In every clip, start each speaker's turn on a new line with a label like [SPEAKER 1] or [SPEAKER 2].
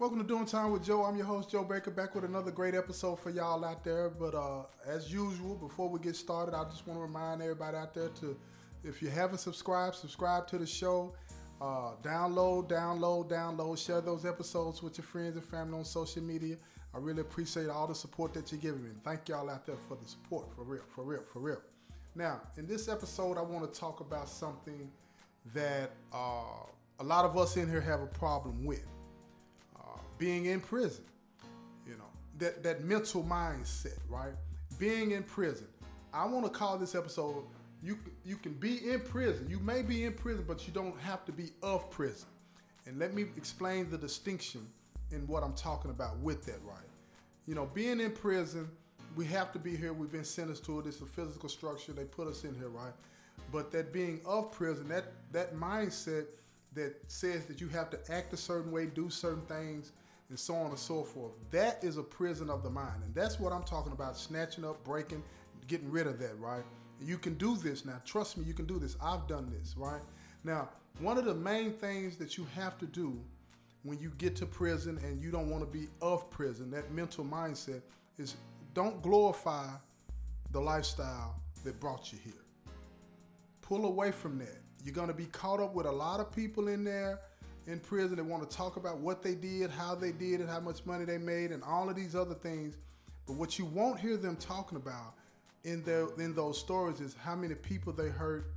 [SPEAKER 1] Welcome to Doing Time with Joe. I'm your host, Joe Baker, back with another great episode for y'all out there. But uh, as usual, before we get started, I just want to remind everybody out there to, if you haven't subscribed, subscribe to the show. Uh, download, download, download. Share those episodes with your friends and family on social media. I really appreciate all the support that you're giving me. Thank y'all out there for the support, for real, for real, for real. Now, in this episode, I want to talk about something that uh, a lot of us in here have a problem with being in prison. You know, that, that mental mindset, right? Being in prison. I want to call this episode you you can be in prison. You may be in prison, but you don't have to be of prison. And let me explain the distinction in what I'm talking about with that, right? You know, being in prison, we have to be here. We've been sentenced to it. It's a physical structure. They put us in here, right? But that being of prison, that that mindset that says that you have to act a certain way, do certain things, and so on and so forth. That is a prison of the mind. And that's what I'm talking about snatching up, breaking, getting rid of that, right? You can do this now. Trust me, you can do this. I've done this, right? Now, one of the main things that you have to do when you get to prison and you don't want to be of prison, that mental mindset is don't glorify the lifestyle that brought you here. Pull away from that. You're going to be caught up with a lot of people in there in prison that want to talk about what they did, how they did it, how much money they made, and all of these other things. But what you won't hear them talking about in their in those stories is how many people they hurt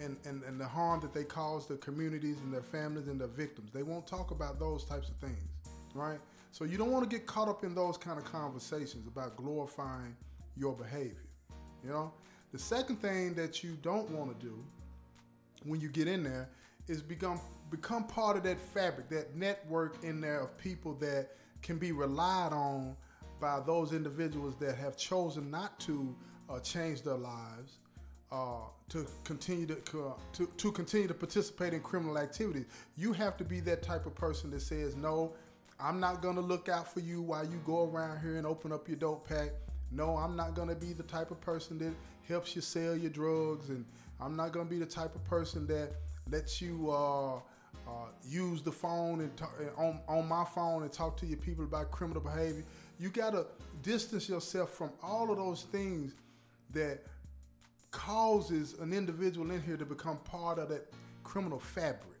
[SPEAKER 1] and, and, and the harm that they caused their communities and their families and their victims. They won't talk about those types of things, right? So you don't want to get caught up in those kind of conversations about glorifying your behavior. You know? The second thing that you don't want to do when you get in there is become become part of that fabric, that network in there of people that can be relied on by those individuals that have chosen not to uh, change their lives, uh, to continue to, to to continue to participate in criminal activities. You have to be that type of person that says, "No, I'm not going to look out for you while you go around here and open up your dope pack. No, I'm not going to be the type of person that helps you sell your drugs, and I'm not going to be the type of person that lets you." Uh, uh, use the phone and talk, on, on my phone and talk to your people about criminal behavior. You got to distance yourself from all of those things that causes an individual in here to become part of that criminal fabric.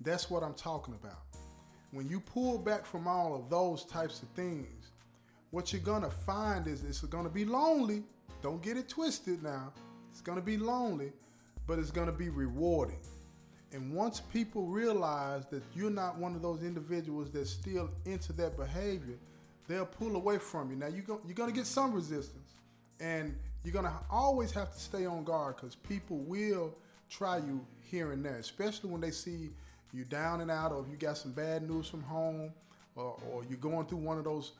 [SPEAKER 1] That's what I'm talking about. When you pull back from all of those types of things, what you're gonna find is it's gonna be lonely. Don't get it twisted now. It's gonna be lonely, but it's gonna be rewarding. And once people realize that you're not one of those individuals that's still into that behavior, they'll pull away from you. Now you're going, you're to get some resistance, and you're going to always have to stay on guard because people will try you here and there, especially when they see you down and out, or if you got some bad news from home, or, or you're going through one of those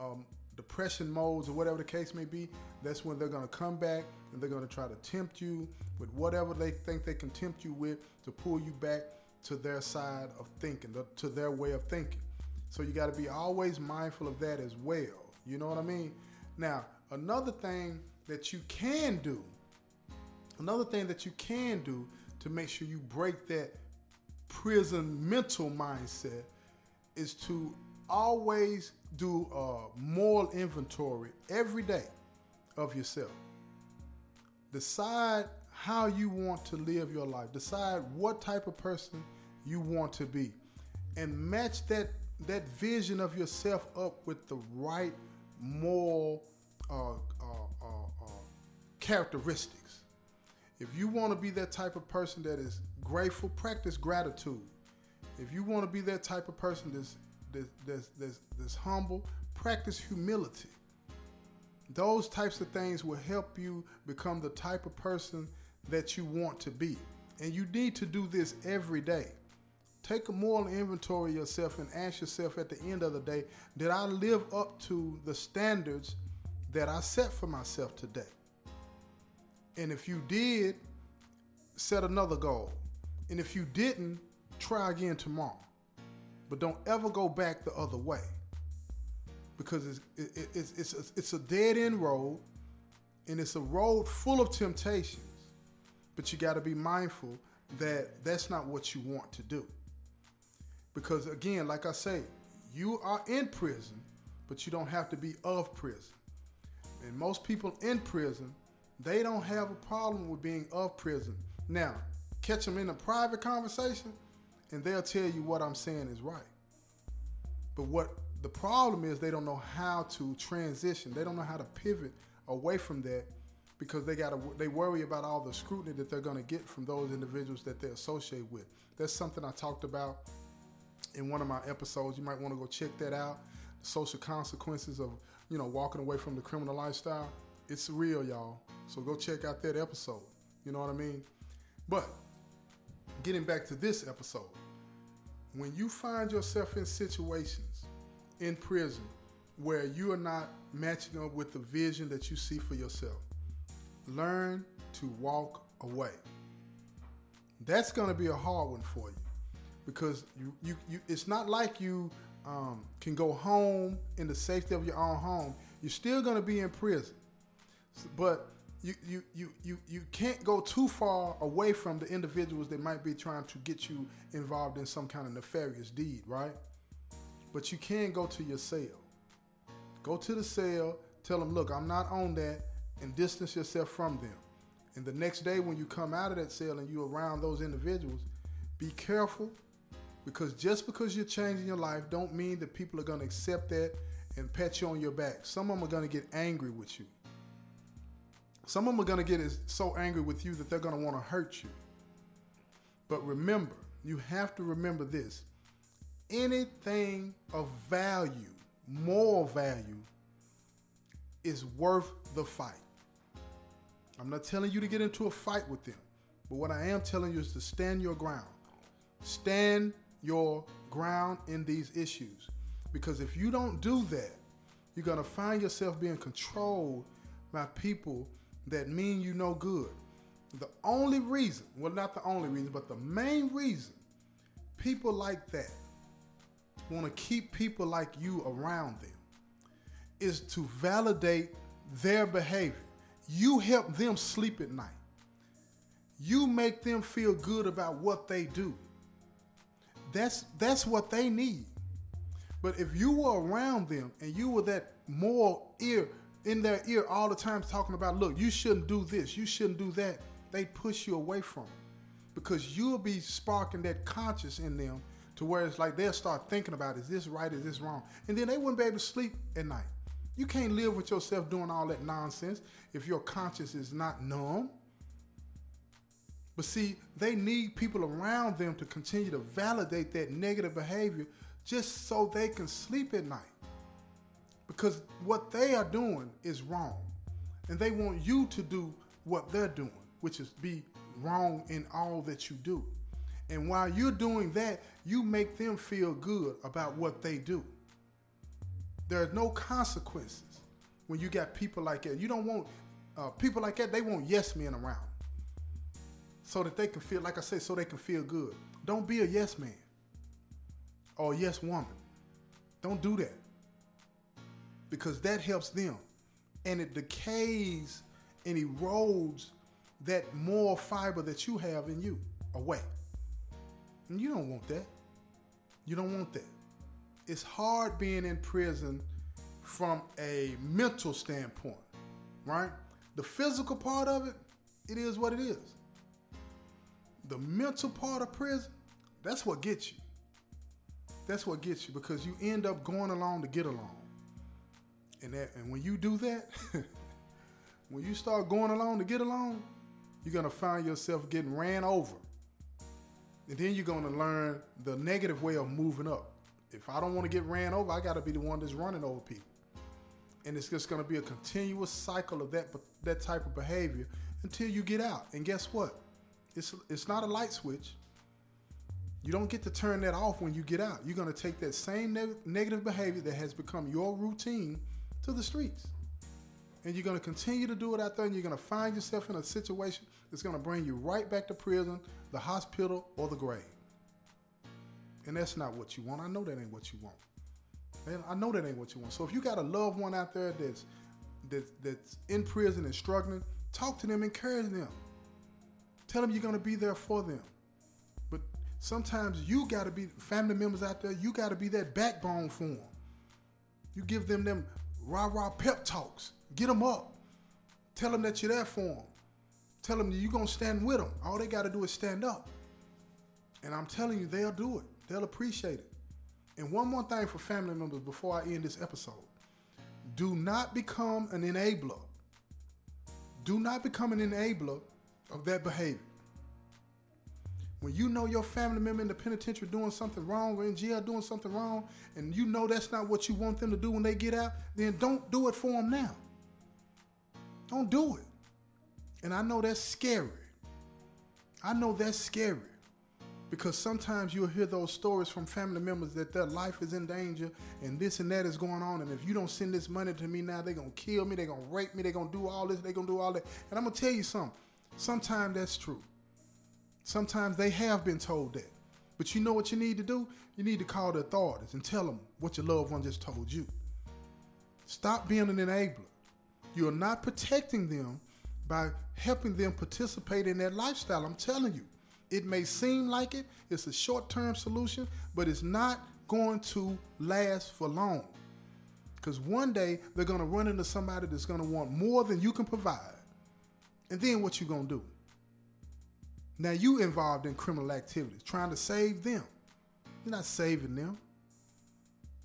[SPEAKER 1] um, depression modes or whatever the case may be, that's when they're going to come back and they're going to try to tempt you with whatever they think they can tempt you with to pull you back to their side of thinking, to their way of thinking. So you got to be always mindful of that as well. You know what I mean? Now, another thing that you can do, another thing that you can do to make sure you break that prison mental mindset is to always do a moral inventory every day of yourself. Decide how you want to live your life. Decide what type of person you want to be. And match that that vision of yourself up with the right moral uh, uh, uh, uh characteristics. If you want to be that type of person that is grateful, practice gratitude. If you want to be that type of person that's that's, that's, that's humble, practice humility. Those types of things will help you become the type of person that you want to be. And you need to do this every day. Take a moral inventory of yourself and ask yourself at the end of the day, did I live up to the standards that I set for myself today? And if you did, set another goal. And if you didn't, try again tomorrow. But don't ever go back the other way because it's, it, it's, it's, a, it's a dead end road and it's a road full of temptations. But you got to be mindful that that's not what you want to do. Because again, like I say, you are in prison, but you don't have to be of prison. And most people in prison, they don't have a problem with being of prison. Now, catch them in a private conversation, and they'll tell you what I'm saying is right. But what the problem is, they don't know how to transition. They don't know how to pivot away from that because they got to they worry about all the scrutiny that they're going to get from those individuals that they associate with. That's something I talked about in one of my episodes. You might want to go check that out. The social consequences of you know walking away from the criminal lifestyle. It's real, y'all. So go check out that episode. You know what I mean? But getting back to this episode, when you find yourself in situations in prison where you are not matching up with the vision that you see for yourself, learn to walk away. That's going to be a hard one for you because you, you, you it's not like you um, can go home in the safety of your own home. You're still going to be in prison, but you, you, you, you, you can't go too far away from the individuals that might be trying to get you involved in some kind of nefarious deed, right? But you can go to your cell. Go to the cell, tell them, look, I'm not on that, and distance yourself from them. And the next day, when you come out of that cell and you're around those individuals, be careful because just because you're changing your life don't mean that people are going to accept that and pat you on your back. Some of them are going to get angry with you. Some of them are going to get so angry with you that they're going to want to hurt you. But remember, you have to remember this. Anything of value, moral value, is worth the fight. I'm not telling you to get into a fight with them, but what I am telling you is to stand your ground. Stand your ground in these issues. Because if you don't do that, you're going to find yourself being controlled by people that mean you no good. The only reason, well, not the only reason, but the main reason people like that want to keep people like you around them is to validate their behavior. You help them sleep at night. You make them feel good about what they do. That's that's what they need. But if you were around them and you were that moral ear in their ear all the time talking about, look, you shouldn't do this, you shouldn't do that, they push you away from it. Because you'll be sparking that conscience in them to where it's like they'll start thinking about is this right, is this wrong? And then they wouldn't be able to sleep at night. You can't live with yourself doing all that nonsense if your conscience is not numb. But see, they need people around them to continue to validate that negative behavior just so they can sleep at night. Because what they are doing is wrong. And they want you to do what they're doing, which is be wrong in all that you do. And while you're doing that, you make them feel good about what they do. There are no consequences when you got people like that. You don't want uh, people like that. They want yes men around, so that they can feel like I say, so they can feel good. Don't be a yes man or yes woman. Don't do that because that helps them, and it decays and erodes that moral fiber that you have in you away. And you don't want that. You don't want that it's hard being in prison from a mental standpoint, right? The physical part of it, it is what it is. The mental part of prison, that's what gets you. That's what gets you because you end up going along to get along. And that and when you do that, when you start going along to get along, you're gonna find yourself getting ran over. And then you're gonna learn the negative way of moving up. If I don't want to get ran over, I got to be the one that's running over people. And it's just to be a continuous cycle of that that type of behavior until you get out. And guess what? It's it's not a light switch. You don't get to turn that off when you get out. You're going to take that same ne- negative behavior that has become your routine to the streets. And you're going to continue to do it out there, and you're going to find yourself in a situation that's going to bring you right back to prison, the hospital, or the grave. And that's not what you want. I know that ain't what you want. And I know that ain't what you want. So if you got a loved one out there that's that's, that's in prison and struggling, talk to them, encourage them. Tell them you're going to be there for them. But Sometimes you got to be family members out there. You got to be that backbone for them. You give them them rah rah pep talks. Get them up. Tell them that you're there for them. Tell them you're gonna stand with them. All they got to do is stand up. And I'm telling you, they'll do it. They'll appreciate it. And one more thing for family members before I end this episode do not become an enabler. Do not become an enabler of that behavior. When you know your family member in the penitentiary doing something wrong or in jail doing something wrong, and you know that's not what you want them to do when they get out, then don't do it for them now. Don't do it. And I know that's scary. I know that's scary because sometimes you'll hear those stories from family members that their life is in danger and this and that is going on and if you don't send this money to me now they're going to kill me they're going to rape me they're going to do all this they're going to do all that and i'm going to tell you something sometimes that's true sometimes they have been told that but you know what you need to do you need to call the authorities and tell them what your loved one just told you stop being an enabler you're not protecting them by helping them participate in that lifestyle i'm telling you it may seem like it, it's a short term solution, but it's not going to last for long. Because one day they're going to run into somebody that's going to want more than you can provide. And then what you going to do? Now you involved in criminal activities, trying to save them. You're not saving them.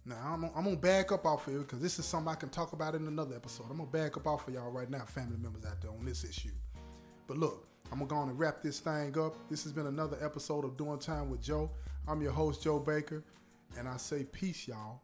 [SPEAKER 1] Now I'm, I'm gonna back up off of it because this is something I can talk about in another episode. I'm gonna back up off of y'all right now, family members out there on this issue. But look, I'm gonna go on and wrap this thing up. This has been another episode of Doing Time with Joe. I'm your host, Joe Baker, and I say peace, y'all.